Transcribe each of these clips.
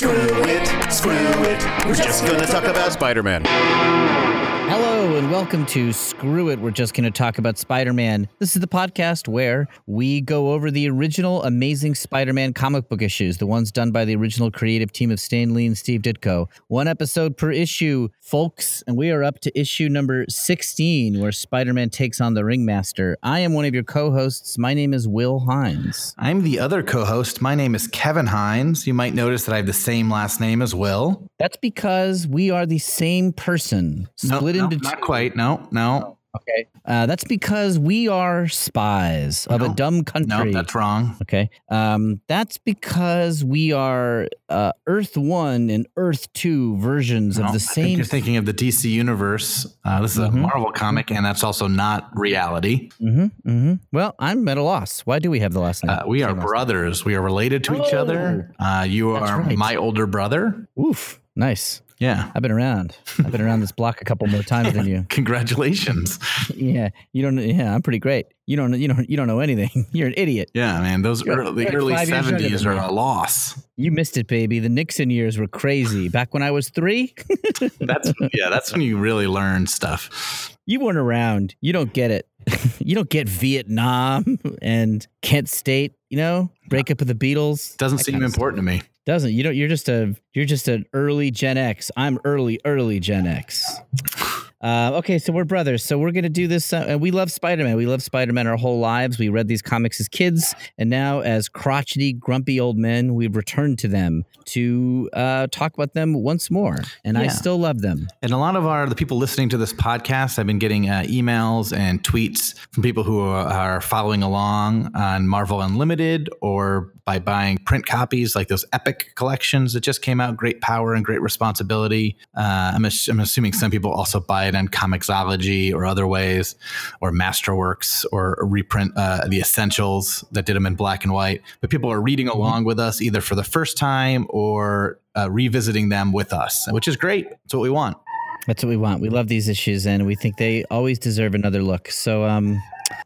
Screw it, screw it. We're just gonna talk about Spider Man. Hello and welcome to Screw It. We're just going to talk about Spider Man. This is the podcast where we go over the original Amazing Spider Man comic book issues, the ones done by the original creative team of Stan Lee and Steve Ditko. One episode per issue, folks, and we are up to issue number 16 where Spider Man takes on the Ringmaster. I am one of your co hosts. My name is Will Hines. I'm the other co host. My name is Kevin Hines. You might notice that I have the same last name as Will. That's because we are the same person, split no, into not two. quite. No, no, Okay. Uh, that's because we are spies of a No. dumb no, country. that's wrong. Okay. Um, that's because we are uh, Earth 1 and Earth 2 versions No, of the I think same. you're thinking of the DC universe. Uh, this is Mhm. a Marvel comic, and that's also not reality. hmm hmm Well, I'm at a loss. Why do we have the last name? Uh, we are Same last brothers. We are related to each other. Uh, you That's are right. my older brother. name. Oof. Nice. Yeah. I've been around. I've been around this block a couple more times than you. Congratulations. Yeah. You don't. Yeah. I'm pretty great. You don't. You don't. You don't know anything. You're an idiot. Yeah, man. Those You're early, the early five years younger 70s are a loss. You missed it, baby. The Nixon years were crazy. Back when I was three, That's yeah, that's when you really learn stuff. you weren't around. You don't get it. you don't get Vietnam and Kent State. You know, breakup of the Beatles. Doesn't seem important to me. Doesn't you don't? You're just a you're just an early Gen X. I'm early early Gen X. Uh, okay, so we're brothers. So we're gonna do this. Uh, and we love Spider Man. We love Spider Man our whole lives. We read these comics as kids, and now as crotchety, grumpy old men, we've returned to them to uh, talk about them once more. And I still love them. And a lot of our the people listening to this podcast, I've been getting uh, emails and tweets from people who are, are following along on Marvel Unlimited or by buying print copies like those Epic collections that just came out. Great power and great responsibility. Uh, I'm, ass- I'm assuming some people also buy it on Comixology or other ways, or Masterworks or reprint uh, the Essentials that did them in black and white. But people are reading along with us either for the first time or uh, revisiting them with us, which is great. That's what we want. That's what we want. We love these issues, and we think they always deserve another look. So, um,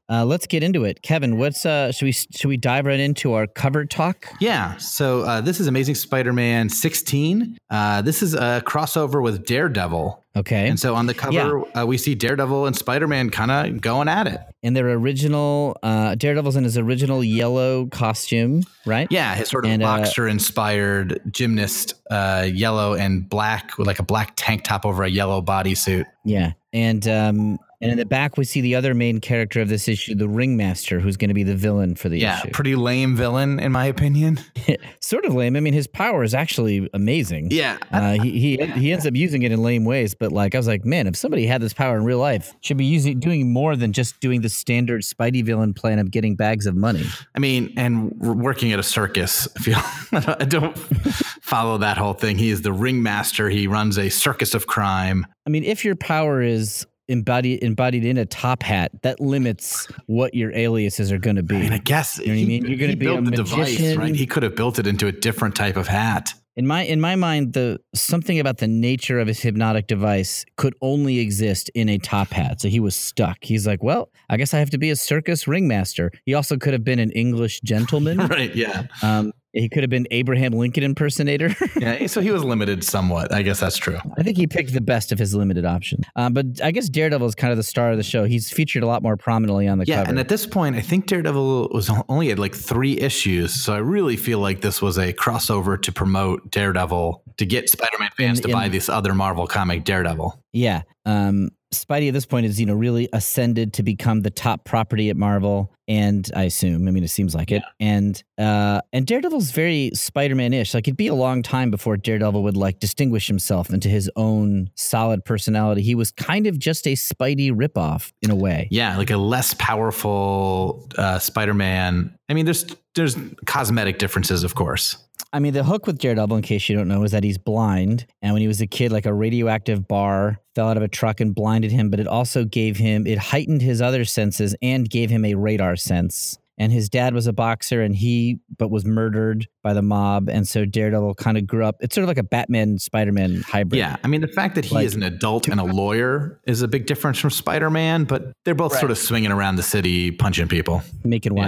uh, let's get into it. Kevin, what's uh, should we should we dive right into our cover talk? Yeah. So uh, this is Amazing Spider-Man 16. Uh, this is a crossover with Daredevil, Okay, and so on the cover uh, we see Daredevil and Spider-Man kind of going at it. in their original uh, Daredevil's in his original yellow costume, right? Yeah, his sort of And, uh, boxer-inspired gymnast, uh, yellow and black with like a black tank top over a yellow bodysuit. Yeah, and um, and in the back we see the other main character of this issue, the Ringmaster, who's going to be the villain for the Yeah, issue. Yeah, pretty lame villain in my opinion. sort of lame. I mean, his power is actually amazing. Yeah. Uh, he he he ends up using it in lame ways, but like I was like, man, if somebody had this power in real life, should be using doing more than just doing the standard Spidey villain plan of getting bags of money. I mean, and working at a circus. I feel I don't follow that whole thing. He is the ringmaster. He runs a circus of crime. I mean, if your power is embodied embodied in a top hat, that limits what your aliases are going to be. I mean, I guess you know what I mean? You're gonna he be a the device, magician. right? He could have built it into a different type of hat. In my in my mind, the something about the nature of his hypnotic device could only exist in a top hat. So he was stuck. He's like, well, I guess I have to be a circus ringmaster. He also could have been an English gentleman. right? Yeah. um, he could have been Abraham Lincoln impersonator. Yeah. So he was limited somewhat. I guess that's true. I think he picked the best of his limited option. Um, but I guess Daredevil is kind of the star of the show. He's featured a lot more prominently on the Yeah, cover. and at this point, I think Daredevil was only at like three issues, so I really feel like this was a crossover to promote Daredevil to get Spider-Man fans In- to in- buy this other Marvel comic, Daredevil. Yeah. Um, Spidey at this point is, you know, really ascended to become the top property at Marvel. And I assume, I mean, it seems like it. And uh, and Daredevil's very Spider-Man-ish. Like it'd be a long time before Daredevil would like distinguish himself into his own solid personality. He was kind of just a Spidey ripoff in a way. Yeah, like a less powerful uh, Spider-Man. I mean, there's there's cosmetic differences, of course. I mean, the hook with Daredevil, in case you don't know, is that he's blind. And when he was a kid, like a radioactive bar fell out of a truck and blinded him, but it also gave him, it heightened his other senses and gave him a radar sense. And his dad was a boxer and he, but was murdered by the mob. And so Daredevil kind of grew up. It's sort of like a Batman Spider Man hybrid. Yeah, I mean, the fact that he Like- is an adult and a lawyer is a big difference from Spider-Man, but they're both sort of swinging around the city, punching people. Making Yeah.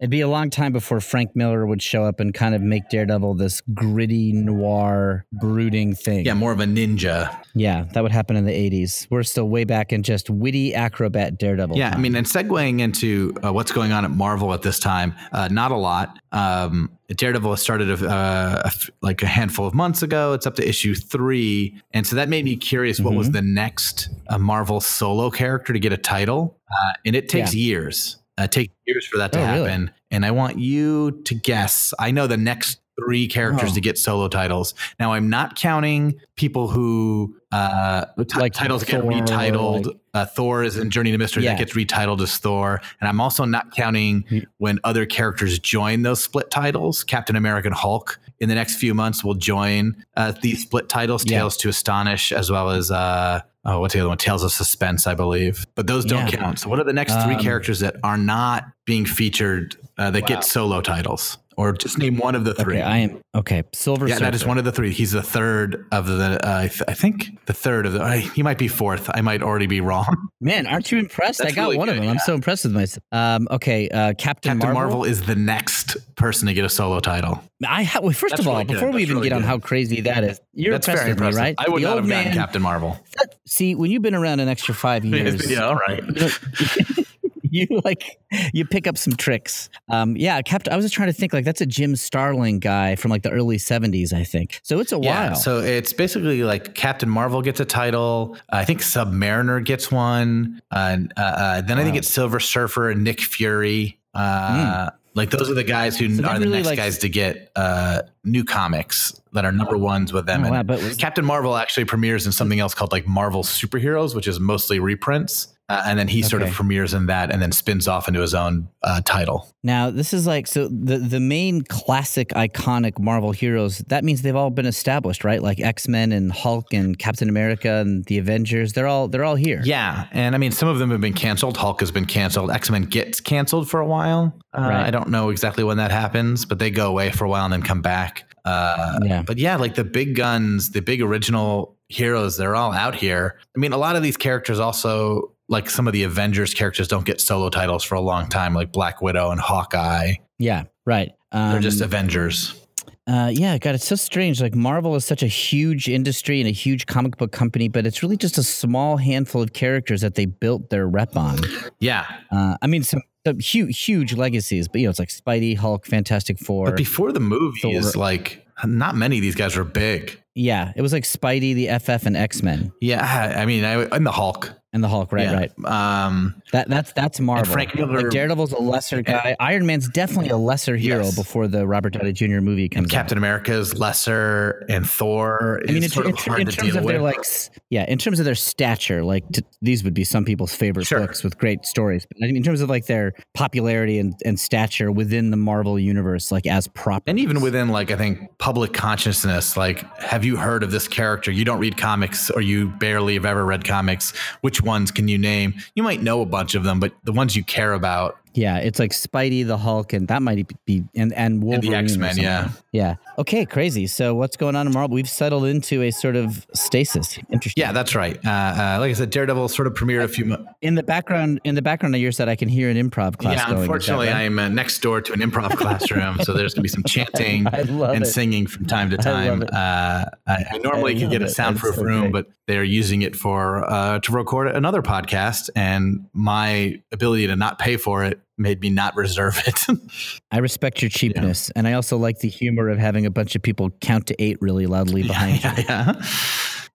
It'd be a long time before Frank Miller would show up and kind of make Daredevil this gritty noir brooding thing. Yeah, more of a ninja. Yeah, that would happen in the 80s. We're still way back in just witty acrobat Daredevil. Yeah, I mean, and segueing into uh, what's going on at Marvel at this time, uh, not a lot. Um, Daredevil started a, uh, a f- like a handful of months ago. It's up to issue three, and so that made me curious. What was the next uh, Marvel solo character to get a title? Uh, and it takes years. Uh, it takes years for that to Oh, really? happen. And I want you to guess. I know the next three characters Oh. to get solo titles. Now I'm not counting people who uh, t- Like titles get Thor or retitled. like- uh, Thor is in Journey into Mystery Yeah. that gets retitled as Thor, and I'm also not counting when other characters join those split titles. Captain America and Hulk in the next few months will join uh, these split titles. Yeah. Tales to Astonish, as well as uh, oh, what's the other one? Tales of Suspense, I believe. But those don't Yeah. count. So, what are the next three Um, characters that are not being featured uh, that get solo titles? Or just name one of the three. Okay, I am okay. Silver Yeah, that is Surfer. one of the three. He's the third of the. Uh, I, th- I think the third of the. Uh, he might be fourth. I might already be wrong. Man, aren't you impressed? I got really one of good, them. I'm so impressed with myself. Um, okay, uh, Captain, Captain Marvel. Marvel? is the next person to get a solo title. I ha- well, first That's of all, really before we That's even really get on how crazy that is, you're That's impressed very with me, right? I would the not old have gotten man. Captain Marvel. See, when you've been around an extra five years, yeah, all right. you like you pick up some tricks. Um, yeah, Captain. I was just trying to think like that's a Jim Starlin guy from like the early '70s, I think. So it's a Yeah, while. so it's basically like Captain Marvel gets a title. I think Submariner gets one. Uh, uh, uh, then I think it's Silver Surfer and Nick Fury. Uh, Like those are the guys who. So are the really, next like- guys to get uh, new comics that are number ones with them. Oh, And wow, but Captain Marvel actually premieres in something else called like Marvel Superheroes, which is mostly reprints. Uh, and then he sort of premieres in that and then spins off into his own uh, title. Now, this is like so the the main classic iconic Marvel heroes, that means they've all been established, right? Like X-Men and Hulk and Captain America and the Avengers, they're all they're all here. Yeah, and I mean, some of them have been canceled. Hulk has been canceled. X Men gets canceled for a while. Uh, Right. I don't know exactly when that happens, but they go away for a while and then come back. Uh, Yeah. But yeah, like the big guns, the big original heroes, they're all out here. I mean, a lot of these characters also, like some of the Avengers characters, don't get solo titles for a long time, like Black Widow and Hawkeye. Yeah, right. Um, They're just Avengers. Uh, yeah, God, it's so strange. Like Marvel is such a huge industry and a huge comic book company, but it's really just a small handful of characters that they built their rep on. Yeah. Uh, I mean, some, some huge, huge legacies, but you know, it's like Spidey, Hulk, Fantastic Four. But before the movies, Thor. like, not many of these guys were big. yeah, it was like Spidey, the FF, and X Men, Yeah. I mean, I, and the Hulk. And the Hulk. Right, yeah. right. Um, That that's that's Marvel. Frank Miller- like Daredevil's a lesser guy. Iron Man's definitely a lesser hero Yes. before the Robert Downey Jr. movie comes out. Captain America is lesser, and Thor I mean, in, sort in, of in terms of with. their like, yeah, in terms of their stature, like t- these would be some people's favorite Sure. books with great stories. But I mean, in terms of like their popularity and, and stature within the Marvel universe, like as prop, and even within like I think public consciousness, like have you heard of this character? You don't read comics, or you barely have ever read comics. Which ones can you name? You might know a bunch of them, but the ones you care about yeah, it's like Spidey, the Hulk, and that might be and and and Wolverine. the X Men, yeah. yeah. Okay, crazy. So what's going on in Marvel? We've settled into a sort of stasis. Interesting. Yeah, that's right. Uh, uh, like I said, Daredevil sort of premiered a few. Mo- In the background, in the background of your that I can hear an improv class yeah, going. Unfortunately, right? I'm uh, next door to an improv classroom, so there's gonna be some chanting and it. singing from time to time. it. Uh, I, I normally I could get a soundproof so room, great. but they're using it for uh, to record another podcast, and my ability to not pay for it made me not reserve it. I respect your cheapness, and I also like the humor of having a bunch of people count to eight really loudly behind you. yeah, yeah.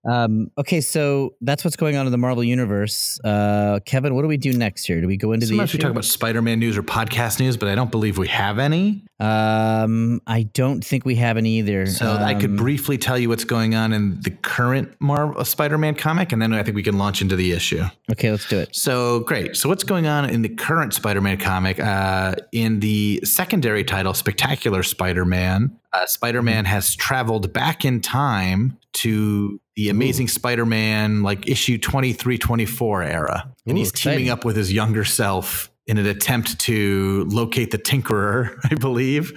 Um, okay, so that's what's going on in the Marvel universe. Uh, Kevin, what do we do next here? Do we go into Sometimes the we issue? talk about Spider-Man news or podcast news, but I don't believe we have any. um, I don't think we have any either. So I could Um, briefly tell you what's going on in the current Marvel Spider-Man comic, and then I think we can launch into the issue. Okay, let's do it. So great. So what's going on in the current Spider-Man comic? Uh, in the secondary title, Spectacular Spider-Man, uh, Spider-Man has traveled back in time to the Amazing Spider-Man, like issue 23, 24 era, and Ooh, he's teaming up with his younger self in an attempt to locate the Tinkerer, I believe.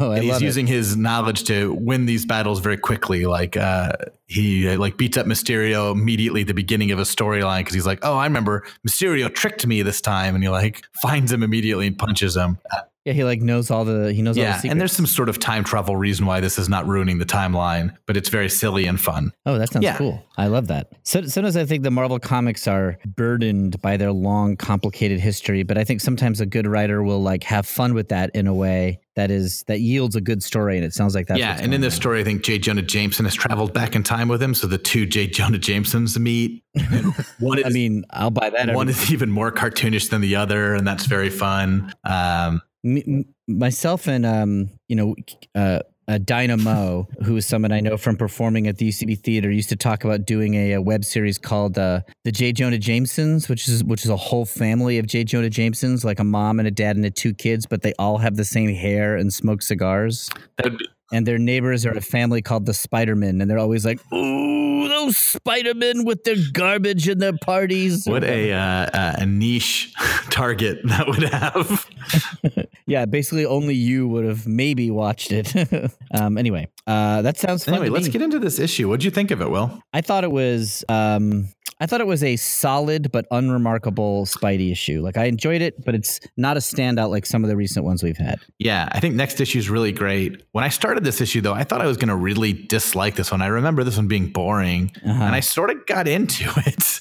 Oh, I And he's love it. using his knowledge to win these battles very quickly. Like uh, he uh, like beats up Mysterio immediately at the beginning of a storyline because he's like, "Oh, I remember Mysterio tricked me this time," and he like finds him immediately and punches him. Yeah, he like knows all the he knows all the yeah, secrets. and there's some sort of time travel reason why this is not ruining the timeline, but it's very silly and fun. Oh, that sounds Yeah. cool. I love that. So, sometimes I think the Marvel comics are burdened by their long, complicated history, but I think sometimes a good writer will like have fun with that in a way that is that yields a good story. And it sounds like that's yeah, and in this on. story, I think J. Jonah Jameson has traveled back in time with him, so the two J. Jonah Jamesons meet. One is I mean, I'll buy that. one is even more cartoonish than the other, and that's very fun. Um, M- m- myself and um, you know, uh, uh, Dynamo, who is someone I know from performing at the UCB Theater, used to talk about doing a, a web series called uh, the J. Jonah Jamesons, which is which is a whole family of J. Jonah Jamesons, like a mom and a dad and the two kids, but they all have the same hair and smoke cigars. that would be- And their neighbors are a family called the Spidermen, and they're always like, "Ooh, those Spidermen with their garbage and their parties." what a uh, uh, a niche target that would have. Yeah, basically only you would have maybe watched it. um, anyway, uh, that sounds. Anyway, let's me. get into this issue. What'd you think of it, Will? I thought it was um, I thought it was a solid but unremarkable Spidey issue. Like I enjoyed it, but it's not a standout like some of the recent ones we've had. Yeah, I think next issue is really great. When I started this issue, though, I thought I was going to really dislike this one. I remember this one being boring, Uh-huh. and I sort of got into it.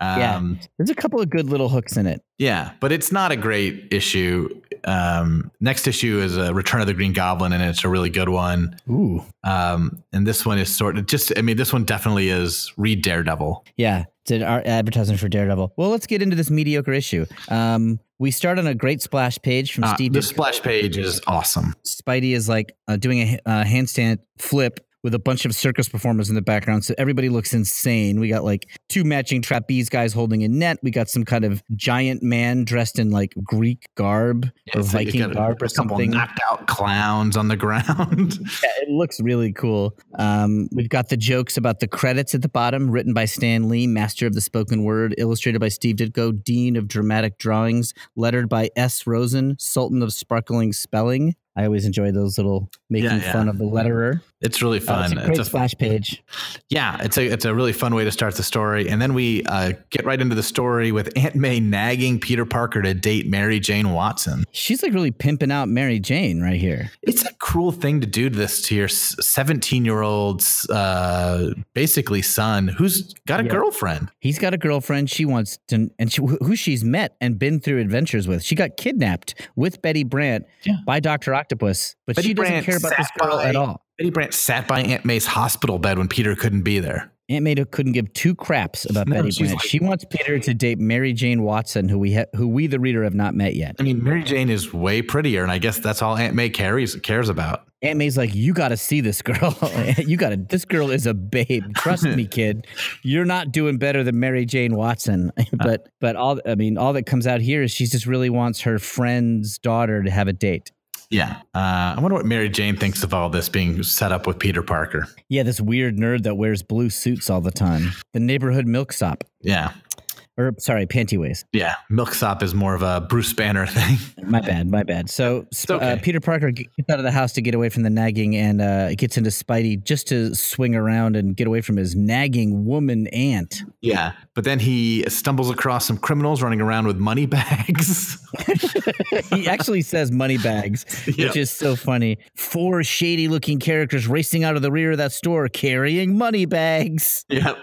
Yeah. Um, There's a couple of good little hooks in it. yeah, but it's not a great issue. Um, next issue is a Return of the Green Goblin, and it's a really good one. Ooh. Um, and this one is sort of just, I mean, this one definitely is read Daredevil. Yeah, it's an advertisement for Daredevil. Well, let's get into this mediocre issue. Um, we start on a great splash page from Uh, Steve. the splash page is awesome. Spidey is like uh, doing a uh, handstand flip with a bunch of circus performers in the background. So everybody looks insane. We got like two matching trapeze guys holding a net. We got some kind of giant man dressed in like Greek garb or like you Viking a- garb or a couple something. knocked out clowns on the ground. Yeah, it looks really cool. Um, we've got the jokes about the credits at the bottom, written by Stan Lee, master of the spoken word, illustrated by Steve Ditko, dean of dramatic drawings, lettered by S. Rosen, sultan of sparkling spelling. I always enjoy those little making Yeah, yeah. fun of the letterer. it's really Uh, fun. it's a great a- splash page. Yeah, it's a it's a really fun way to start the story, and then we uh, get right into the story with Aunt May nagging Peter Parker to date Mary Jane Watson. She's like really pimping out Mary Jane right here. It's a cruel thing to do this to your seventeen year old, uh, basically son who's got a Yeah. girlfriend. He's got a girlfriend she wants to, and she, who she's met and been through adventures with. She got kidnapped with Betty Brant by Doctor Octopus, but Betty she doesn't care about this girl by- at all. Betty Brant sat by Aunt May's hospital bed when Peter couldn't be there. Aunt May couldn't give two craps about No, Betty Brant. like- she wants Peter to date Mary Jane Watson, who we ha- who we the reader have not met yet. I mean, Mary Jane is way prettier, and I guess that's all Aunt May cares cares about. Aunt May's like, you got to see this girl. you got to. This girl is a babe. Trust me, kid. You're not doing better than Mary Jane Watson. but but all I mean, all that comes out here is she just really wants her friend's daughter to have a date. Yeah, uh, I wonder what Mary Jane thinks of all this being set up with Peter Parker. Yeah, this weird nerd that wears blue suits all the time. The neighborhood milksop. Yeah, Or sorry, pantyways. yeah. Milksop is more of a Bruce Banner thing. My bad, my bad. So okay. uh, Peter Parker gets out of the house to get away from the nagging and uh, gets into Spidey just to swing around and get away from his nagging woman aunt. Yeah, but then he stumbles across some criminals running around with money bags. he actually says money bags, Yeah. which is so funny. Four shady looking characters racing out of the rear of that store carrying money bags. yeah,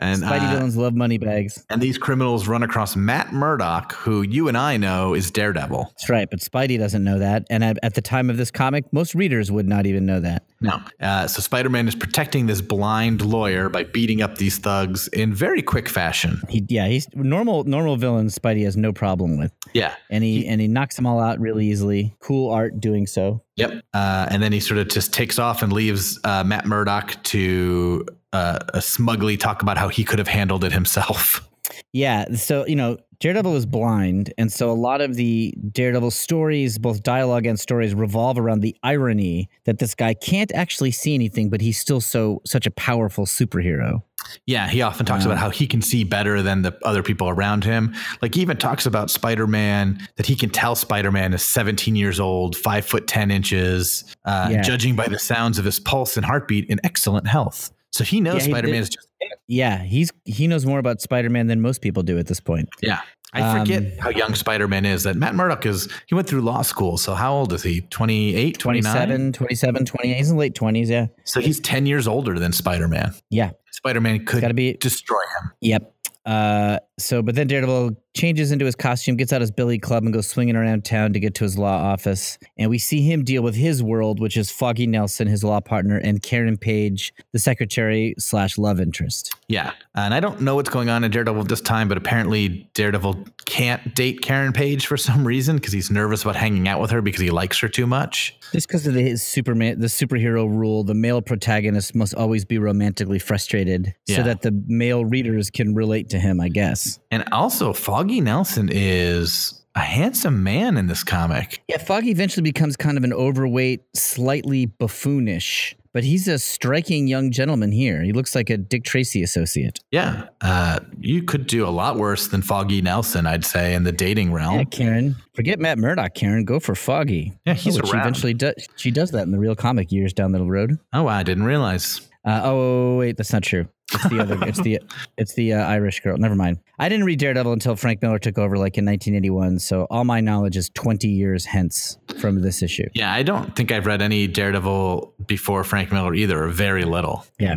and Spidey uh, villains love money bags. and these criminals run across Matt Murdock, who you and I know is Daredevil. That's right, but Spidey doesn't know that. And at, at the time of this comic, most readers would not even know that. No, uh, so Spider-Man is protecting this blind lawyer by beating up these thugs in very quick fashion. He, yeah, he's normal. Normal villains. Spidey has no problem with, Yeah, and he and he knocks them all out really easily. Cool art doing so. Yep. Uh, and then he sort of just takes off and leaves uh, Matt Murdock to uh, smugly talk about how he could have handled it himself. Yeah, so you know, Daredevil is blind, and so a lot of the Daredevil stories, both dialogue and stories, revolve around the irony that this guy can't actually see anything, but he's still so such a powerful superhero. Yeah, he often talks Wow. about how he can see better than the other people around him. Like he even talks about Spider Man that he can tell Spider Man is 17 years old, five foot 10 inches, uh, Yeah. judging by the sounds of his pulse and heartbeat, in excellent health. So he knows Yeah, Spider Man is just Yeah, he's he knows more about Spider-Man than most people do at this point. Yeah. I forget Um, how young Spider Man is. That Matt Murdock is, he went through law school. So how old is he? 28, 29? 27, 27, 28. He's in the late 20s, yeah. So he's 10 years older than Spider Man. Yeah. Spider Man could Got to be destroy him. Yep. Uh, so, but then Daredevil changes into his costume, gets out his billy club, and goes swinging around town to get to his law office. And we see him deal with his world, which is Foggy Nelson, his law partner, and Karen Page, the secretary slash love interest. Yeah. And I don't know what's going on in Daredevil this time, but apparently Daredevil can't date Karen Page for some reason because he's nervous about hanging out with her because he likes her too much. Just because of the, his Superman, the superhero rule, the male protagonist must always be romantically frustrated, Yeah. so that the male readers can relate to him. I guess. And also, Foggy Nelson is a handsome man in this comic. Yeah, Foggy eventually becomes kind of an overweight, slightly buffoonish, but he's a striking young gentleman here. He looks like a Dick Tracy associate. Yeah. Uh, you could do a lot worse than Foggy Nelson, I'd say, in the dating realm. Yeah, Karen. Forget Matt Murdock, Karen. Go for Foggy. Yeah, he's oh, She eventually does. She does that in the real comic years down the road. Oh, I didn't realize. Uh, oh wait, that's not true. It's the other. it's the it's the uh, Irish girl. Never mind. I didn't read Daredevil until Frank Miller took over, like in 1981. So all my knowledge is 20 years hence from this issue. Yeah, I don't think I've read any Daredevil before Frank Miller either, or very little. Yeah.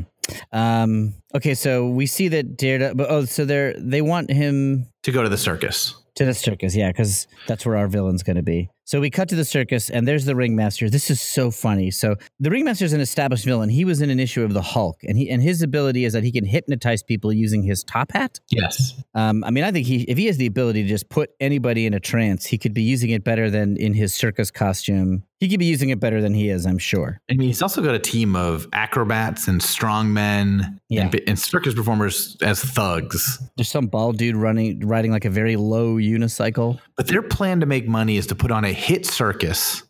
Um. Okay. So we see that Daredevil. Oh, so they're they want him To go to the circus. to the circus. Yeah, because that's where our villain's going to be. So we cut to the circus, and there's the ringmaster. This is so funny. So the ringmaster is an established villain. He was in an issue of the Hulk, and he and his ability is that he can hypnotize people using his top hat. Yes. Um, I mean, I think he if he has the ability to just put anybody in a trance, he could be using it better than in his circus costume. He could be using it better than he is, I'm sure. I mean, he's also got a team of acrobats and strongmen Yeah. and, and circus performers as thugs. There's some bald dude running riding like a very low unicycle. But their plan to make money is to put on a hit circus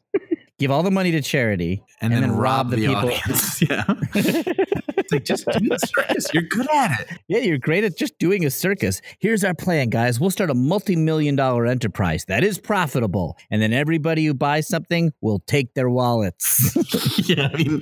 Give all the money to charity and, then, rob, the, people. audience. Yeah. it's like, just do the circus. You're good at it. Yeah, you're great at just doing a circus. Here's our plan, guys. We'll start a multi million dollar enterprise that is profitable. And then everybody who buys something will take their wallets. yeah. I mean,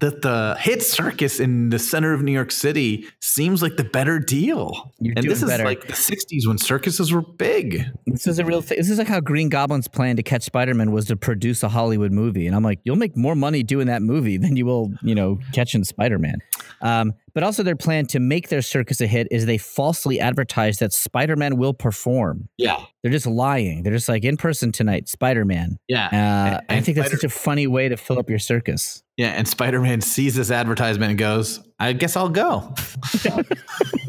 the, the hit circus in the center of New York City seems like the better deal. You're and this doing is like the 60s when circuses were big. this is a real thing. This is like how Green Goblin's plan to catch Spider Man was to produce a Hollywood movie. And I'm like, you'll make more money doing that movie than you will, you know, catching Spider Man. Um, but also, their plan to make their circus a hit is they falsely advertise that Spider Man will perform. Yeah. They're just lying. They're just like in person tonight, Spider Man. Yeah. Uh, I and think that's Spider- such a funny way to fill up your circus. Yeah, and Spider Man sees this advertisement and goes, I guess I'll go.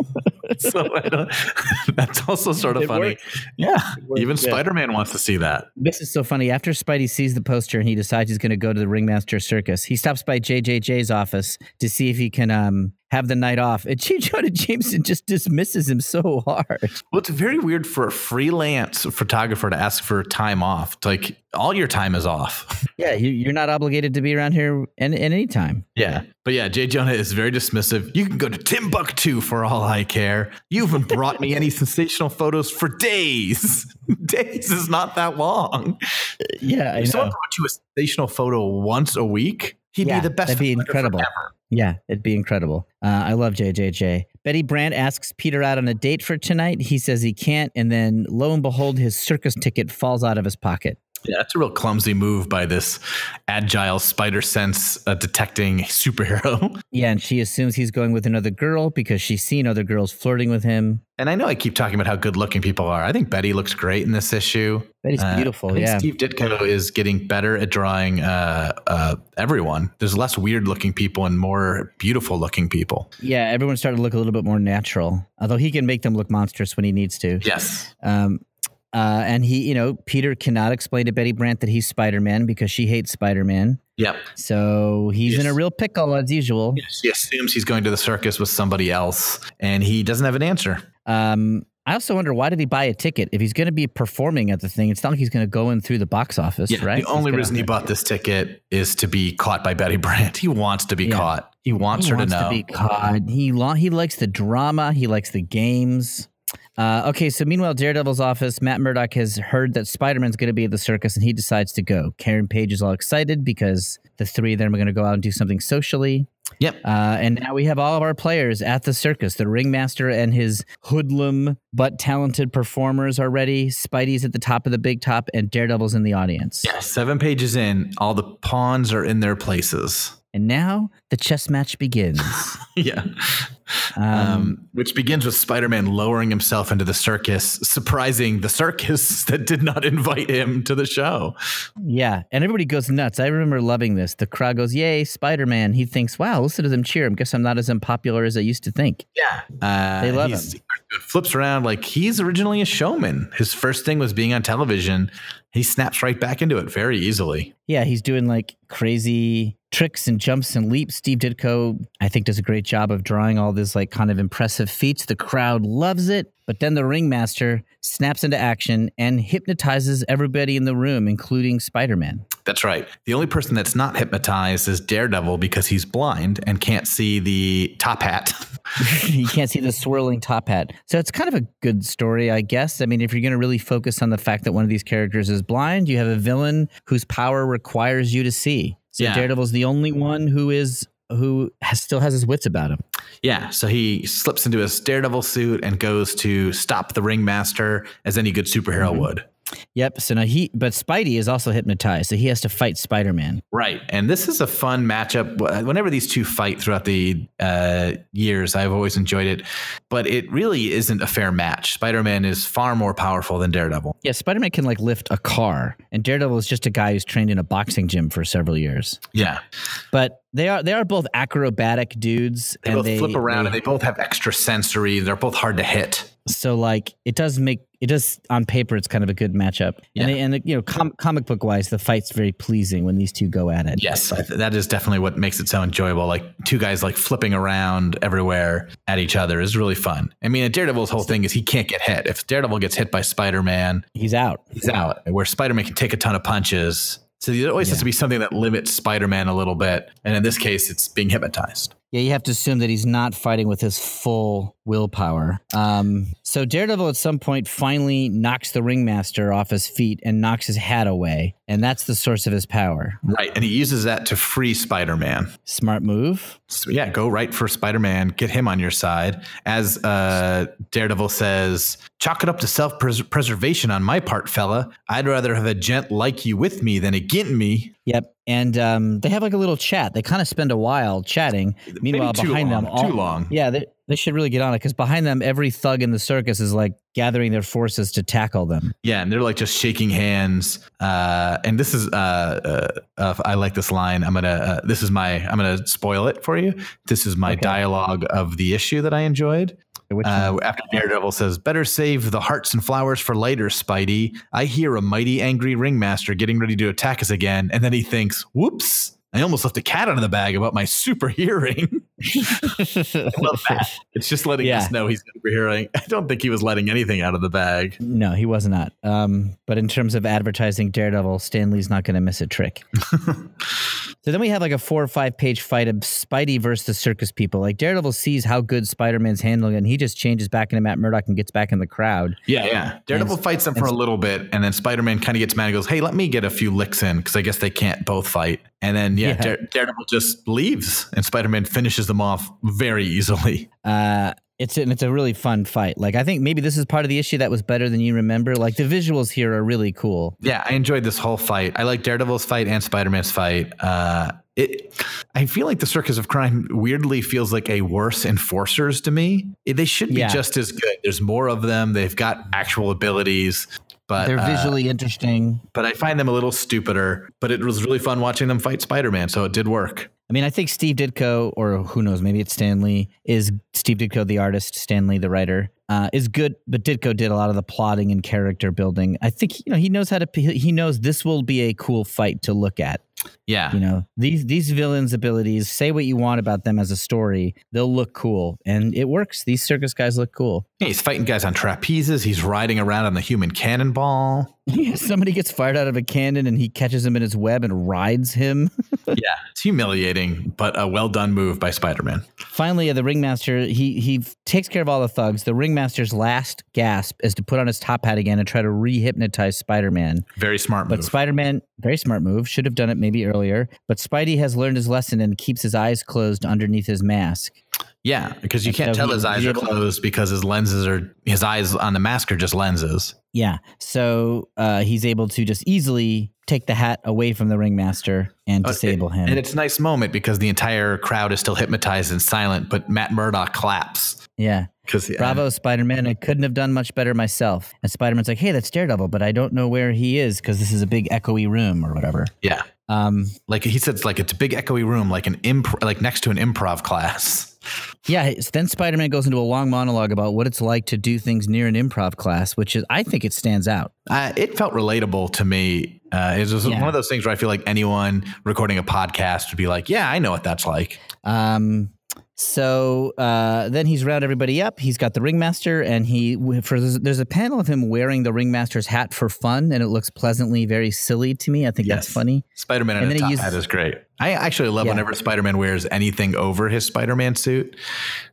so I don't, that's also sort of It funny. worked. Yeah, even yeah. Spider Man wants to see that. This is so funny. After Spidey sees the poster and he decides he's going to go to the Ringmaster Circus, he stops by JJJ's office to see if he can um, have the night off. And. Jonah Jameson just dismisses him so hard. Well, it's very weird for a freelance photographer to ask for time off. It's like all your time is off. Yeah, you, you're not obligated to be around here at, at any time. Yeah. But yeah, Jay Jonah is very dismissive. You can go to Timbuktu for all I care. You haven't brought me any sensational photos for days. days is not that long. Yeah, I If someone brought you a sensational photo once a week, he'd Yeah, be the best. that'd be incredible. ever. Yeah, it'd be incredible. Uh, I love JJJ. Betty Brant asks Peter out on a date for tonight. He says he can't, and then lo and behold, his circus ticket falls out of his pocket. Yeah, that's a real clumsy move by this agile spider sense uh, detecting superhero. Yeah, and she assumes he's going with another girl because she's seen other girls flirting with him. And I know I keep talking about how good looking people are. I think Betty looks great in this issue. Betty's Uh, beautiful. Yeah. Steve Ditko is getting better at drawing uh, uh, everyone. There's less weird looking people and more beautiful looking people. Yeah, everyone started to look a little bit more natural, although he can make them look monstrous when he needs to. Yes. Um, uh, and he, you know, Peter cannot explain to Betty Brant that he's Spider Man because she hates Spider Man. Yep. So he's in a real pickle as usual. He assumes he's going to the circus with somebody else, and he doesn't have an answer. Um, I also wonder why did he buy a ticket if he's going to be performing at the thing? It's not like he's going to go in through the box office, Yeah, right? the only reason he bought this ticket is to be caught by Betty Brant. He wants to be Yeah. caught. He wants he her wants to know. be caught. He lo- he likes the drama. He likes the games. Uh, okay, so meanwhile, Daredevil's office, Matt Murdock has heard that Spider Man's going to be at the circus, and he decides to go. Karen Page is all excited because the three of them are going to go out and do something socially. Yep. Uh, and now we have all of our players at the circus. The ringmaster and his hoodlum but talented performers are ready. Spidey's at the top of the big top, and Daredevil's in the audience. Yeah, seven pages in, all the pawns are in their places. And now the chess match begins. yeah. Um, which begins with Spider Man lowering himself into the circus, surprising the circus that did not invite him to the show. Yeah, and everybody goes nuts. I remember loving this. The crowd goes, "Yay, Spider-Man!" He thinks, "Wow, listen to them cheer." I guess I'm not as unpopular as I used to think. Yeah. Uh, They love he's- Flips around like he's originally a showman. His first thing was being on television. He snaps right back into it very easily. Yeah, he's doing like crazy tricks and jumps and leaps. Steve Ditko, I think, does a great job of drawing all this like kind of impressive feats. The crowd loves it, but then the ringmaster snaps into action and hypnotizes everybody in the room, including Spider-Man. That's right. The only person that's not hypnotized is Daredevil because he's blind and can't see the top hat. you can't see the swirling top hat. So it's kind of a good story, I guess. I mean, if you're going to really focus on the fact that one of these characters is blind, you have a villain whose power requires you to see. So Yeah. Daredevil's the only one who is who has, still has his wits about him. yeah, so he slips into his Daredevil suit and goes to stop the ringmaster as any good superhero mm-hmm. would. Yep. So now he, but Spidey is also hypnotized, so he has to fight Spider Man. Right. And this is a fun matchup. Whenever these two fight throughout the uh, years, I've always enjoyed it. But it really isn't a fair match. Spider Man is far more powerful than Daredevil. Yeah, Spider Man can like lift a car, and Daredevil is just a guy who's trained in a boxing gym for several years. Yeah. But they are they are both acrobatic dudes, They and both they flip around they- and they both have extra sensory. They're both hard to hit. So like it does make it does on paper it's kind of a good matchup Yeah. and they, and you know com- comic book wise the fight's very pleasing when these two go at it Yes, th- that is definitely what makes it so enjoyable. Like two guys like flipping around everywhere at each other is really fun. I mean, Daredevil's whole thing is he can't get hit. If Daredevil gets hit by Spider Man, he's out he's out. Where Spider Man can take a ton of punches. So there always has to be something that limits Spider Man a little bit. And in this case, it's being hypnotized. Yeah you have to assume that he's not fighting with his full willpower. Um, so daredevil at some point finally knocks the ringmaster off his feet and knocks his hat away and that's the source of his power Right. And he uses that to free Spider Man. smart move So yeah, go right for Spider Man, get him on your side. As uh, Daredevil says, chalk it up to self preservation on my part, fella. I'd rather have a gent like you with me than again me. Yep. And um, they have like a little chat. They kind of spend a while chatting. Meanwhile, too behind long, them, all, too long. Yeah, they, should really get on it because behind them, every thug in the circus is like gathering their forces to tackle them. Yeah, and they're like just shaking hands. Uh, and this is, uh, uh, uh, I like this line. I'm gonna, uh, this is my, I'm gonna spoil it for you. This is my Okay. dialogue of the issue that I enjoyed. Uh, after Daredevil says, "Better save the hearts and flowers for later, Spidey." I hear a mighty angry ringmaster getting ready to attack us again, and then he thinks, "Whoops! I almost left a cat out of the bag about my super hearing." I love that. It's just letting Yeah. us know he's super hearing. I don't think he was letting anything out of the bag. no, he was not. Um, but in terms of advertising Daredevil, Stan Lee's not going to miss a trick. so then we have like a four or five page fight of Spidey versus the circus people. Like Daredevil sees how good Spider Man's handling it, and he just changes back into Matt Murdock and gets back in the crowd. Yeah, yeah. Daredevil And- fights them for a little bit, and then Spider Man kind of gets mad and goes, "Hey, let me get a few licks in because I guess they can't both fight." And then yeah, Yeah. Dare- Daredevil just leaves, and Spider Man finishes them off very easily. Uh, it's and it's a really fun fight. Like I think maybe this is part of the issue that was better than you remember. Like the visuals here are really cool. Yeah, I enjoyed this whole fight. I like Daredevil's fight and Spider Man's fight. Uh, it, I feel like the Circus of Crime weirdly feels like a worse enforcers to me. They should be Yeah. just as good. There's more of them. They've got actual abilities, but They're uh, visually interesting. but I find them a little stupider. But it was really fun watching them fight Spider Man, so it did work. I mean, I think Steve Ditko, or who knows, maybe it's Stan Lee, is Steve Ditko the artist, Stan Lee the writer, uh, is good. But Ditko did a lot of the plotting and character building. I think you know he knows how to. He knows this will be a cool fight to look at. Yeah. You know these these villains' abilities. Say what you want about them as a story, they'll look cool, and it works. These circus guys look cool. Yeah, he's fighting guys on trapezes. He's riding around on the human cannonball. Yeah, somebody gets fired out of a cannon and he catches him in his web and rides him. yeah, it's humiliating, but a well done move by Spider Man. Finally, the ringmaster he he takes care of all the thugs. The ringmaster's last gasp is to put on his top hat again and try to re-hypnotize Spider Man. Very smart move. But Spider Man, very smart move, should have done it maybe earlier. But Spidey has learned his lesson and keeps his eyes closed underneath his mask. Yeah, because you And can't so tell his eyes are closed because his lenses are his eyes on the mask are just lenses. Yeah. So uh, he's able to just easily take the hat away from the ringmaster and Uh, disable him. And it's a nice moment because the entire crowd is still hypnotized and silent, but Matt Murdock claps. yeah. Because Bravo, Spider Man. I couldn't have done much better myself. And Spider Man's like, hey, that's Daredevil, but I don't know where he is because this is a big echoey room or whatever. Yeah. Um, Like he said, it's like it's a big echoey room, like an imp, like next to an improv class. Yeah. Then Spider Man goes into a long monologue about what it's like to do things near an improv class, which is, I think it stands out. Uh, it felt relatable to me. Uh, it was Yeah. one of those things where I feel like anyone recording a podcast would be like, "Yeah, I know what that's like." Um, so uh, then he's round everybody up. He's got the ringmaster, and he for there's a panel of him wearing the ringmaster's hat for fun, and it looks pleasantly very silly to me. I think that's funny. Spider-Man in And a top uses- hat is great. I actually love Yeah. whenever Spider-Man wears anything over his Spider-Man suit.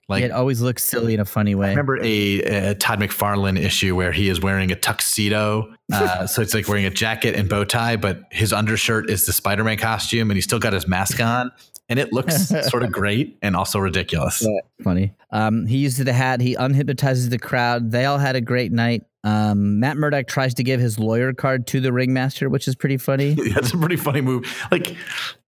Like it always looks silly in a funny way. I remember a, a Todd McFarlane issue where he is wearing a tuxedo. Uh, so it's like wearing a jacket and bow tie, but his undershirt is the Spider Man costume and he's still got his mask on. And it looks sort of great and also ridiculous. funny. Um, he uses the hat. He unhypnotizes the crowd. They all had a great night. Um, Matt Murdock tries to give his lawyer card to the ringmaster, which is pretty funny. That's a pretty funny move. Like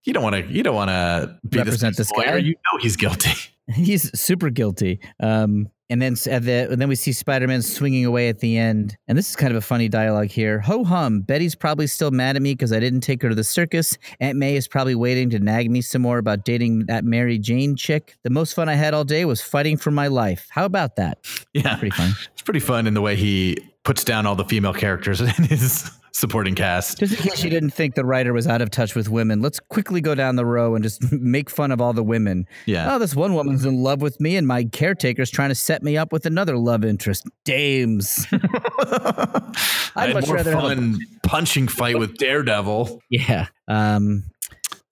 you don't want to, you don't want to be Represent this, this lawyer. guy? You know he's guilty. He's super guilty. Um, and then at the and then we see Spider-Man swinging away at the end. And this is kind of a funny dialogue here. Ho hum. Betty's probably still mad at me because I didn't take her to the circus. Aunt May is probably waiting to nag me some more about dating that Mary Jane chick. The most fun I had all day was fighting for my life. How about that? Yeah, Pretty fun. it's pretty fun in the way he puts down all the female characters in his supporting cast. Just in case you didn't think the writer was out of touch with women, let's quickly go down the row and just make fun of all the women. Yeah. Oh, this one woman's in love with me, and my caretaker's trying to set me up with another love interest. Dames. I had much more rather have a- fun punching fight with Daredevil. yeah. Um,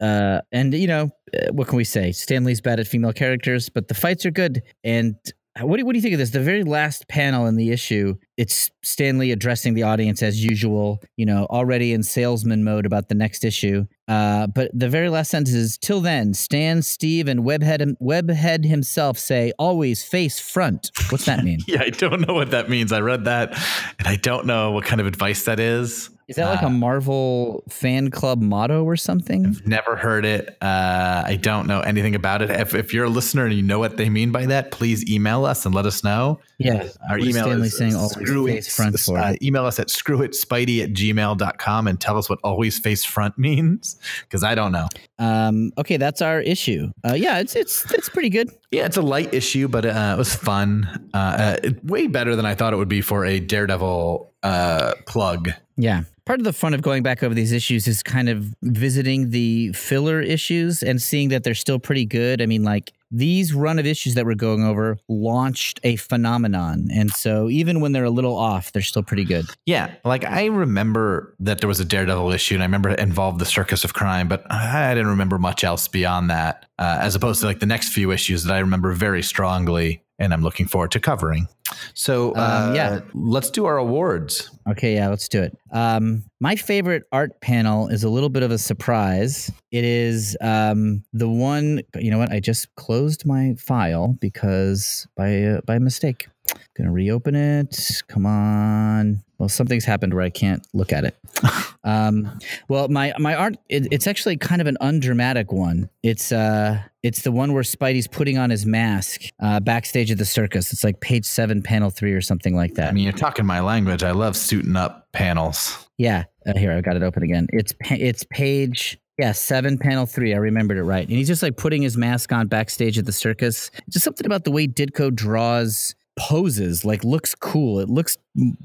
uh, and you know uh, what can we say? Stan Lee's bad at female characters, but the fights are good. And what do, what do you think of this? The very last panel in the issue, it's Stan Lee addressing the audience as usual. You know, already in salesman mode about the next issue. Uh, but the very last sentence is: "Till then, Stan, Steve, and Webhead Webhead himself say always face front." What's that mean? Yeah, I don't know what that means. I read that and I don't know what kind of advice that is. Is that like a Marvel fan club motto or something? I've never heard it. Uh, I don't know anything about it. If, if you're a listener and you know what they mean by that, please email us and let us know. Yeah. Our What is email Stan Lee is saying always screw face it- front for? uh, email us at screwitspidey at gmail.com and tell us what always face front means because I don't know. Um, okay, that's our issue. Uh, yeah, it's it's it's pretty good. Yeah, it's a light issue, but uh, it was fun. Uh, uh, it- way better than I thought it would be for a Daredevil uh, plug. Yeah. Part of the fun of going back over these issues is kind of visiting the filler issues and seeing that they're still pretty good. I mean, like these run of issues that we're going over launched a phenomenon. And so even when they're a little off, they're still pretty good. Yeah, like I remember that there was a Daredevil issue, and I remember it involved the Circus of Crime, but I didn't remember much else beyond that, uh, as opposed to like the next few issues that I remember very strongly, and I'm looking forward to covering. So, uh, Um, yeah. let's do our awards. Okay, yeah, let's do it. Um, my favorite art panel is a little bit of a surprise. It is um, the one. You know what? I just closed my file because by uh, by mistake. Gonna reopen it. Come on. Well, something's happened where I can't look at it. um, well, my my art. It, it's actually kind of an undramatic one. It's uh, it's the one where Spidey's putting on his mask uh, backstage at the circus. It's like page seven, panel three, or something like that. I mean, you're talking my language. I love suiting up panels. Yeah, uh, here I got it open again. It's pa- it's page Yeah, seven panel three. I remembered it right. And he's just like putting his mask on backstage at the circus. Just something about the way Ditko draws poses like looks cool it looks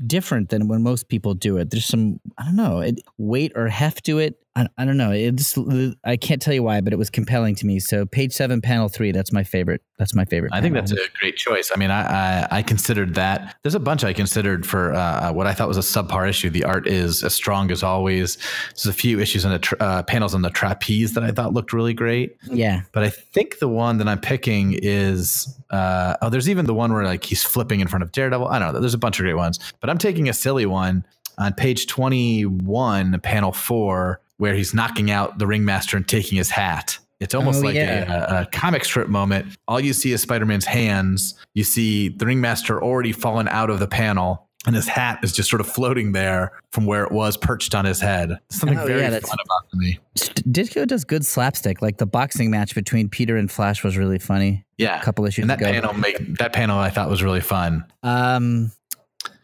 different than when most people do it. There's some i don't know it, weight or heft to it? I, I don't know. It just i can't tell you why but it was compelling to me. So page seven panel three that's my favorite. That's my favorite i think that's a great choice. I mean I, I, I considered that. There's a bunch i considered for uh, what i thought was a subpar issue. The art is as strong as always. There's a few issues on the tra- uh, panels on the trapeze that i thought looked really great. Yeah. But i think the one that i'm picking is uh, oh there's even the one where like he's flipping in front of daredevil. I don't know. There's a bunch of great ones but I'm taking a silly one on page 21, panel four, where he's knocking out the ringmaster and taking his hat. It's almost oh, like yeah. a, a, comic strip moment. All you see is Spider Man's hands. You see the ringmaster already fallen out of the panel, and his hat is just sort of floating there from where it was perched on his head. Something oh, very yeah, fun about me. Ditko does good slapstick. Like the boxing match between Peter and Flash was really funny. Yeah, a couple issues and that ago. panel make that panel I thought was really fun. Um,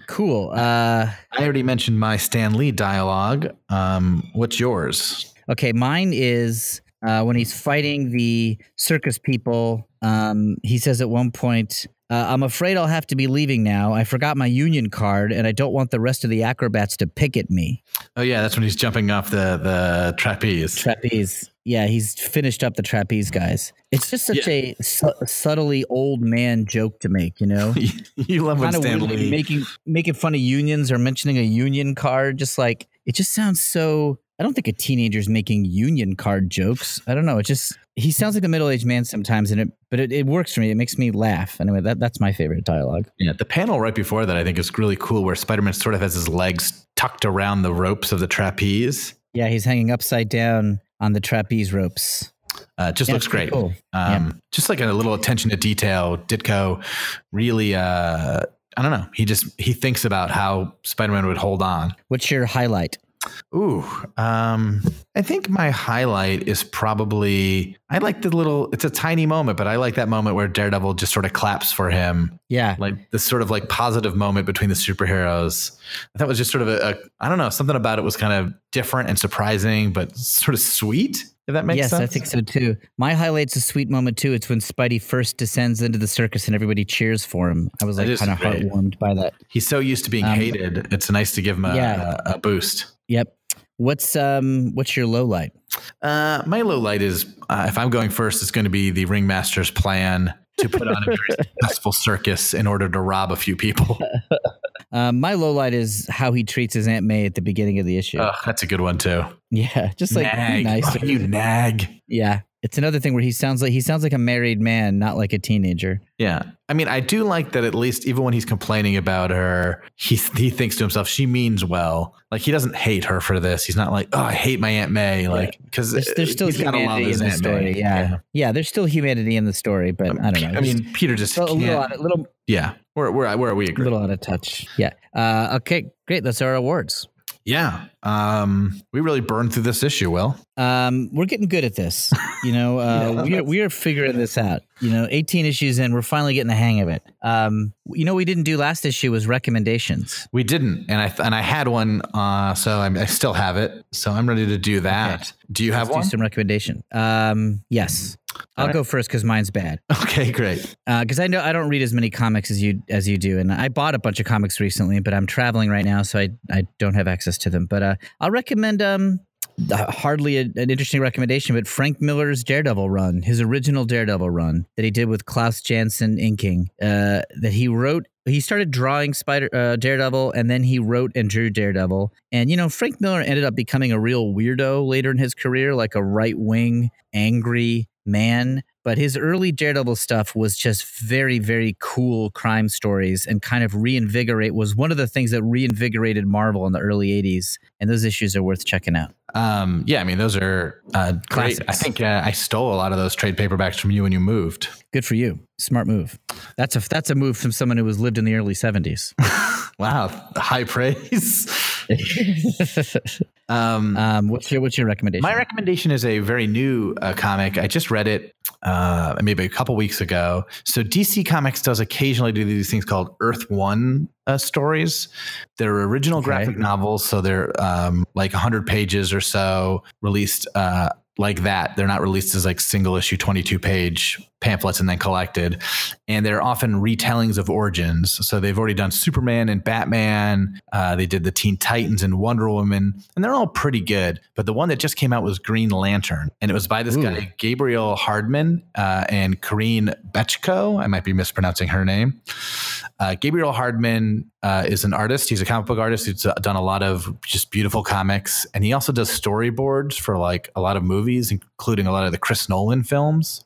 Cool. Uh, I already mentioned my Stan Lee dialogue. Um, what's yours? Okay, mine is uh, when he's fighting the circus people. Um, he says at one point, uh, I'm afraid I'll have to be leaving now. I forgot my union card, and I don't want the rest of the acrobats to pick at me. Oh yeah, that's when he's jumping off the the trapeze. Trapeze. Yeah, he's finished up the trapeze guys. It's just such yeah. a su- subtly old man joke to make, you know. you love when Stan Lee making making fun of unions or mentioning a union card. Just like it just sounds so. I don't think a teenager's making union card jokes. I don't know. It just he sounds like a middle aged man sometimes, and it but it, it works for me. It makes me laugh. Anyway, that that's my favorite dialogue. Yeah, the panel right before that I think is really cool, where Spider Man sort of has his legs tucked around the ropes of the trapeze. Yeah, he's hanging upside down on the trapeze ropes. Uh, just yeah, looks great. Cool. Um, yeah. Just like a little attention to detail. Ditko really, uh, I don't know. He just he thinks about how Spider Man would hold on. What's your highlight? Ooh, um, I think my highlight is probably I like the little. It's a tiny moment, but I like that moment where Daredevil just sort of claps for him. Yeah, like this sort of like positive moment between the superheroes. That was just sort of a, a I don't know something about it was kind of different and surprising, but sort of sweet. If that makes yes, sense. Yes, I think so too. My highlight's a sweet moment too. It's when Spidey first descends into the circus and everybody cheers for him. I was like kind of heartwarmed by that. He's so used to being um, hated. It's nice to give him a, yeah. a, a boost. Yep. What's um what's your low light? Uh, my low light is uh, if I'm going first, it's going to be the ringmaster's plan to put on a very successful circus in order to rob a few people. Um, my low light is how he treats his Aunt May at the beginning of the issue. Oh, that's a good one too. Yeah, just like nag. nice. Oh, you nag. Yeah, it's another thing where he sounds like he sounds like a married man, not like a teenager. Yeah, I mean, I do like that. At least, even when he's complaining about her, he he thinks to himself, she means well. Like he doesn't hate her for this. He's not like, oh, I hate my Aunt May. Like because there's, there's, still humanity in the story. Yeah. yeah. yeah, There's still humanity in the story, but I don't know. I mean, Peter just a little, a little, yeah. Where where where are we? A little out of touch. Yeah. Uh, okay, great. That's our awards. Yeah. Um, we really burned through this issue, Will. Um, we're getting good at this. You know, uh, yeah, we, are, we are figuring this out. You know, 18 issues in, we're finally getting the hang of it. Um, you know, we didn't do last issue was recommendations. We didn't, and I and I had one, uh, so I'm, i still have it. So I'm ready to do that. Okay. Do you have Let's one? Do some recommendation. Um, yes. I'll right. go first because mine's bad. Okay, great. Because uh, I know I don't read as many comics as you as you do, and I bought a bunch of comics recently, but I'm traveling right now, so I I don't have access to them. But uh, I'll recommend um hardly a, an interesting recommendation, but Frank Miller's Daredevil run, his original Daredevil run that he did with Klaus Janson inking, uh, that he wrote. He started drawing Spider uh, Daredevil, and then he wrote and drew Daredevil. And you know, Frank Miller ended up becoming a real weirdo later in his career, like a right wing, angry man but his early Daredevil stuff was just very, very cool crime stories and kind of reinvigorate was one of the things that reinvigorated Marvel in the early 80s. And those issues are worth checking out. Um, yeah, I mean, those are uh, great. I think uh, I stole a lot of those trade paperbacks from you when you moved. Good for you. Smart move. That's a that's a move from someone who has lived in the early 70s. wow, high praise. Um, Um, what's your what's your recommendation? My recommendation is a very new uh, comic. I just read it uh, maybe a couple weeks ago. So DC Comics does occasionally do these things called Earth One uh, stories. They're original Okay. graphic novels, so they're um, like 100 pages or so, released uh, like that. They're not released as like single issue 22 page pamphlets and then collected. And they're often retellings of origins. So they've already done Superman and Batman. Uh, they did the Teen Titans and Wonder Woman, and they're all pretty good. But the one that just came out was Green Lantern, and it was by this Ooh. guy Gabriel Hardman uh, and Corinna Bechko. I might be mispronouncing her name. Uh, Gabriel Hardman uh, is an artist. He's a comic book artist who's uh, done a lot of just beautiful comics, and he also does storyboards for like a lot of movies, including a lot of the Chris Nolan films.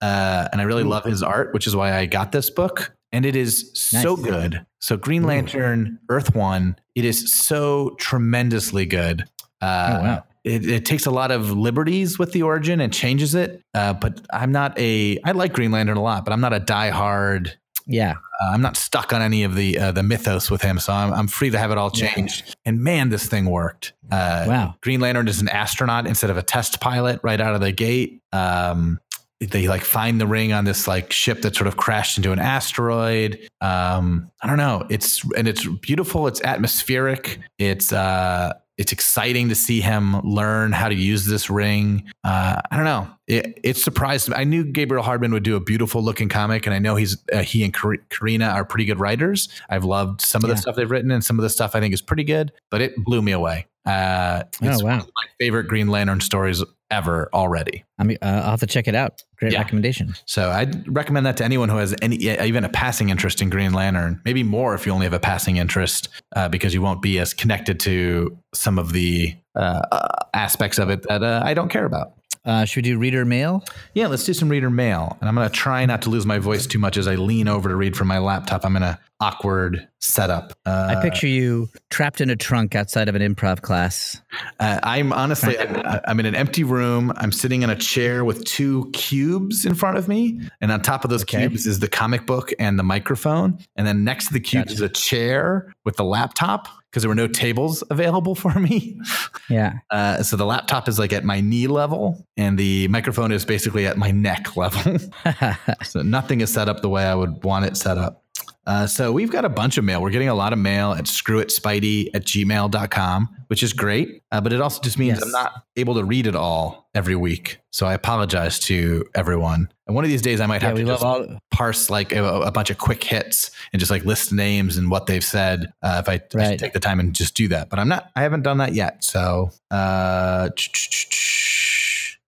Uh, and I really love his art, which is why I got this book. And it is so Nice. good. So Green Lantern, Earth One, it is so tremendously good. Uh, Oh, wow. It, it takes a lot of liberties with the origin and changes it. Uh, but I'm not a. I like Green Lantern a lot, but I'm not a diehard yeah. uh, I'm not stuck on any of the uh, the mythos with him, so I'm, I'm free to have it all changed. And man, this thing worked. Uh, Wow. Green Lantern is an astronaut instead of a test pilot right out of the gate. Um, they like find the ring on this like ship that sort of crashed into an asteroid. Um, I don't know. It's and it's beautiful. It's atmospheric. It's uh, it's exciting to see him learn how to use this ring. Uh, I don't know. It, it surprised me. I knew Gabriel Hardman would do a beautiful looking comic, and I know he's uh, he and Corinna are pretty good writers. I've loved some of the stuff they've written, and some of the stuff I think is pretty good. But it blew me away. Uh, it's Oh, one wow. of my favorite Green Lantern stories ever already. I mean, uh, I'll have to check it out. Great Yeah. recommendation. So I'd recommend that to anyone who has any, even a passing interest in Green Lantern. Maybe more if you only have a passing interest, uh, because you won't be as connected to some of the uh, uh, aspects of it that uh, I don't care about. Uh, should we do reader mail? Yeah, let's do some reader mail, and I'm going to try not to lose my voice too much as I lean over to read from my laptop. I'm in a awkward setup. Uh, I picture you trapped in a trunk outside of an improv class. Uh, I'm honestly, I'm, I'm in an empty room. I'm sitting in a chair with two cubes in front of me, and on top of those Okay. cubes is the comic book and the microphone, and then next to the cubes Gotcha. is a chair with the laptop because there were no tables available for me. Yeah. Uh, so the laptop is like at my knee level, and the microphone is basically at my neck level. so nothing is set up the way I would want it set up. Uh, so we've got a bunch of mail. We're getting a lot of mail at screwitspidey at gmail.com, which is great. Uh, but it also just means Yes. I'm not able to read it all every week. So I apologize to everyone. And one of these days I might yeah, have to just all. parse like a, a bunch of quick hits and just like list names and what they've said. Uh, if I, I take the time and just do that, but I'm not, I haven't done that yet. So, uh,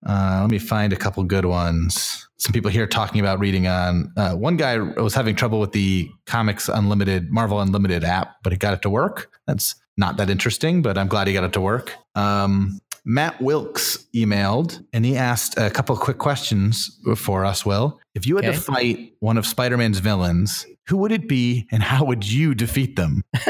uh, let me find a couple good ones. Some people here talking about reading on. Uh, one guy was having trouble with the Comics Unlimited, Marvel Unlimited app, but he got it to work. That's not that interesting, but I'm glad he got it to work. Um, Matt Wilkes emailed and he asked a couple of quick questions for us, Will. If you had Okay. to fight one of Spider Man's villains, who would it be and how would you defeat them?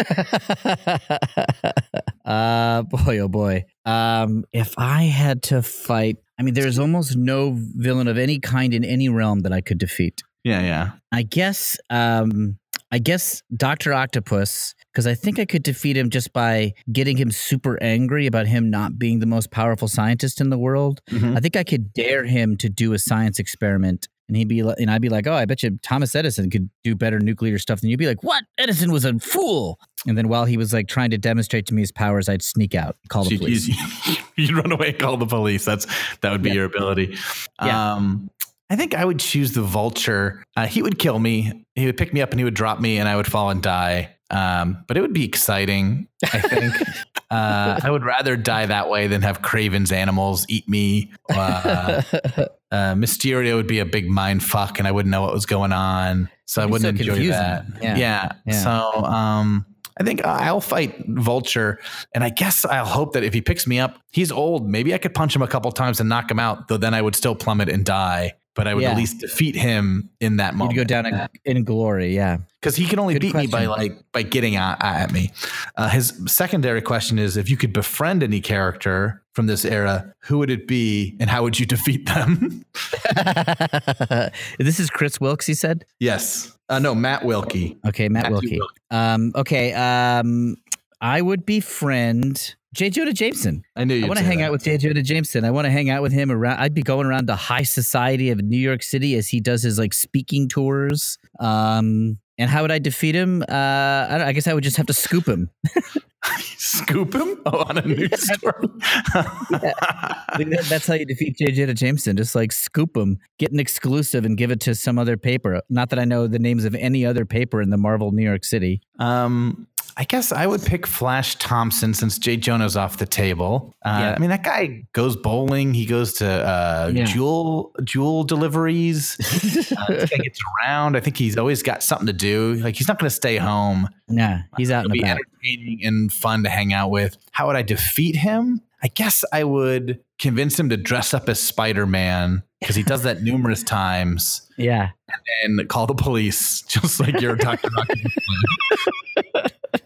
uh, boy, oh boy. Um, if I had to fight, I mean, there's almost no villain of any kind in any realm that I could defeat. Yeah, yeah. I guess, um, I guess Doctor Octopus, because I think I could defeat him just by getting him super angry about him not being the most powerful scientist in the world. Mhm. I think I could dare him to do a science experiment. And he'd be like, and I'd be like, oh, I bet you Thomas Edison could do better nuclear stuff than you'd be like, what? Edison was a fool. And then while he was like trying to demonstrate to me his powers, I'd sneak out, call the police. you'd- you'd run away and call the police. That's that would be Yeah. your ability. Yeah. Um, I think I would choose the vulture. Uh, he would kill me. He would pick me up and he would drop me, and I would fall and die. Um, but it would be exciting. I think. uh, I would rather die that way than have Kraven's animals eat me. Uh, uh, Mysterio would be a big mind fuck, and I wouldn't know what was going on, so I It'd wouldn't so enjoy confusing. that. Yeah. yeah. Yeah. So. Um, I think I'll fight Vulture, and I guess I'll hope that if he picks me up, he's old. Maybe I could punch him a couple times and knock him out, though then I would still plummet and die. But I would Yeah. at least defeat him in that moment. You'd go down in, in glory. Yeah. because he can only Good beat me by like by getting at, at me. Uh, his secondary question is: If you could befriend any character from this era, who would it be, and how would you defeat them? this is Chris Wilkes, he said. yes, uh, no, Matt Wilkie. Okay, Matt Matthew Wilkie. Wilkie. Um, okay, um, I would befriend J. Jonah Jameson. I knew you. I want to hang out with J. Jonah Jameson. I want to hang out with him around. I'd be going around the high society of New York City as he does his like speaking tours. Um, and how would I defeat him? Uh, I, don't, I guess I would just have to scoop him. Scoop him oh, on a news story. Think that's how you defeat J. Jonah Jameson. Just like scoop him, get an exclusive, and give it to some other paper. Not that I know the names of any other paper in the Marvel New York City. Um, I guess I would pick Flash Thompson since J. Jonah's off the table. Uh, Yeah. I mean, that guy goes bowling. He goes to uh, Yeah. jewel jewel deliveries. uh, this guy gets around. I think he's always got something to do. Like he's not going to stay home. Nah, he's out It'll and be about. entertaining and fun to hang out with. How would I defeat him? I guess I would convince him to dress up as Spider Man because he does that numerous times Yeah. and then call the police, just like you're talking about.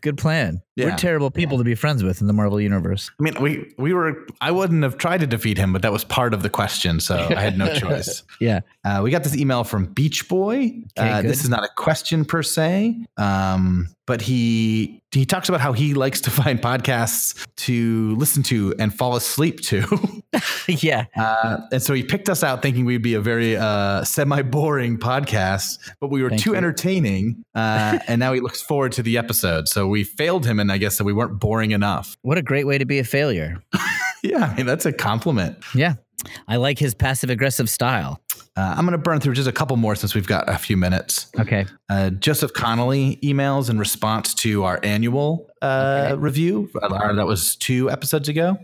Good plan. We're terrible people to be friends with in the Marvel universe. I mean, we we were. I wouldn't have tried to defeat him, but that was part of the question, so I had no choice. Yeah. Uh, we got this email from Beach Boy. uh, this is not a question per se, um, but he he talks about how he likes to find podcasts to listen to and fall asleep to, yeah. uh, and so he picked us out thinking we'd be a very uh, semi boring podcast, but we were Thank too you. entertaining, uh, and now he looks forward to the episode. So we failed him, and I guess that we weren't boring enough. What a great way to be a failure. Yeah, I mean that's a compliment. Yeah. I like his passive aggressive style. Uh, I'm going to burn through just a couple more since we've got a few minutes. Okay. Uh, Joseph Connolly emails in response to our annual uh, Okay. review. Uh, that was two episodes ago.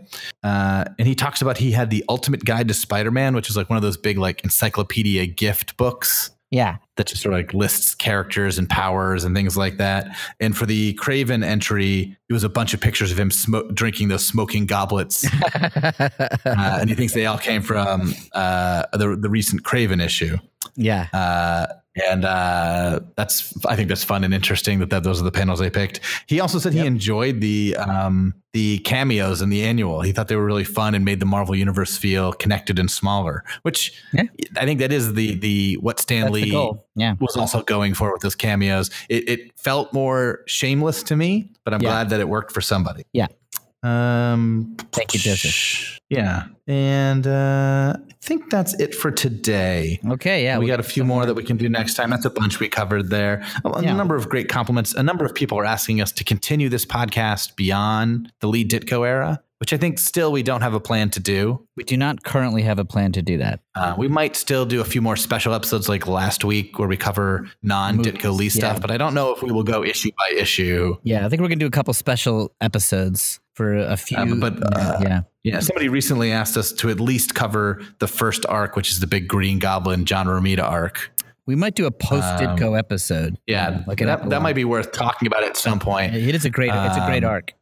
Uh, and he talks about he had the Ultimate Guide to Spider Man, which is like one of those big, like, encyclopedia gift books Yeah. that just sort of like lists characters and powers and things like that. And for the Kraven entry, it was a bunch of pictures of him smo- drinking those smoking goblets. uh, and he thinks they all came from uh, the, the recent Kraven issue. yeah. Uh, and uh, that's I think that's fun and interesting that, that those are the panels they picked. He also said he enjoyed the um, the cameos in the annual. He thought they were really fun and made the Marvel universe feel connected and smaller. Which Yeah. I think that is the the what Stan Lee. Yeah. was also going for with those cameos. It, it felt more shameless to me, but I'm Yeah. glad that it worked for somebody. Yeah. Um. Thank you, Joseph. Yeah, and uh, I think that's it for today Okay. Yeah. we, got a few more that we can do next time. That's a bunch we covered there. A, Yeah. number of great compliments. A number of people are asking us to continue this podcast beyond the Lee Ditko era, which I think still we don't have a plan to do. We do not currently have a plan to do that. Uh, we might still do a few more special episodes like last week where we cover non Ditko Lee stuff, yeah. but I don't know if we will go issue by issue. Yeah. I think we're going to do a couple special episodes for a few. Um, but, uh, yeah. Yeah, somebody recently asked us to at least cover the first arc, which is the big Green Goblin John Romita arc. We might do a post Ditko episode. Um, Yeah, Like an that, that might be worth talking about at some point. It is a great. it's a great Um, arc.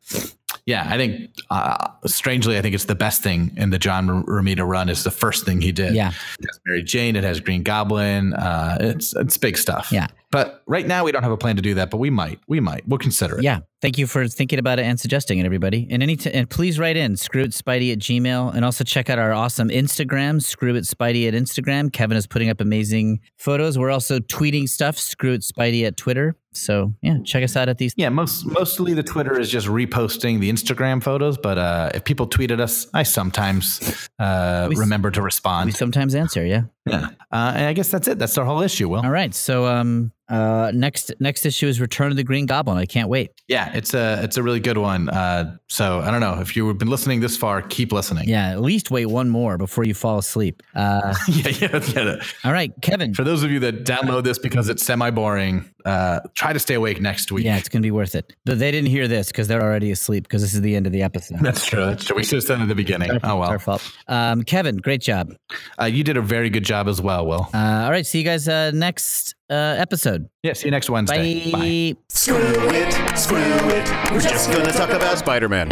Yeah, I think uh, strangely, I think it's the best thing in the John Romita run. Is the first thing he did. Yeah. it has Mary Jane. It has Green Goblin. Uh, it's it's big stuff. Yeah. but right now we don't have a plan to do that. But we might. We might. We'll consider it. Yeah. Thank you for thinking about it and suggesting it, everybody. And any t- and please write in screwitspidey at gmail and also check out our awesome Instagram, screw it spidey at Instagram. Kevin is putting up amazing photos. We're also tweeting stuff, screw it spidey at Twitter. So yeah, check us out at these. Yeah, most mostly the Twitter is just reposting the Instagram photos, but uh, if people tweet at us, I sometimes uh, We remember to respond. We sometimes answer, yeah. Yeah, uh, and I guess that's it. That's our whole issue. Will All right. So um uh next next issue is Return of the Green Goblin. I can't wait. yeah, it's a it's a really good one. Uh, so I don't know if you've been listening this far, keep listening. Yeah, at least wait one more before you fall asleep. Uh yeah, yeah, yeah. all right, Kevin. For those of you that download this because it's semi boring, uh, try to stay awake next week. Yeah, it's gonna be worth it. But they didn't hear this because they're already asleep because this is the end of the episode. That's true. That's true. We should have said it at the beginning. Oh It's our well. fault. Um, Kevin, great job. Uh, you did a very good job as well, Will. Uh, all right, see you guys uh, next uh, episode. Yeah. See you next Wednesday. Bye. Screw it, screw it. We're just gonna talk about Spider Man.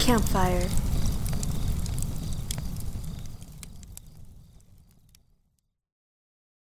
Campfire.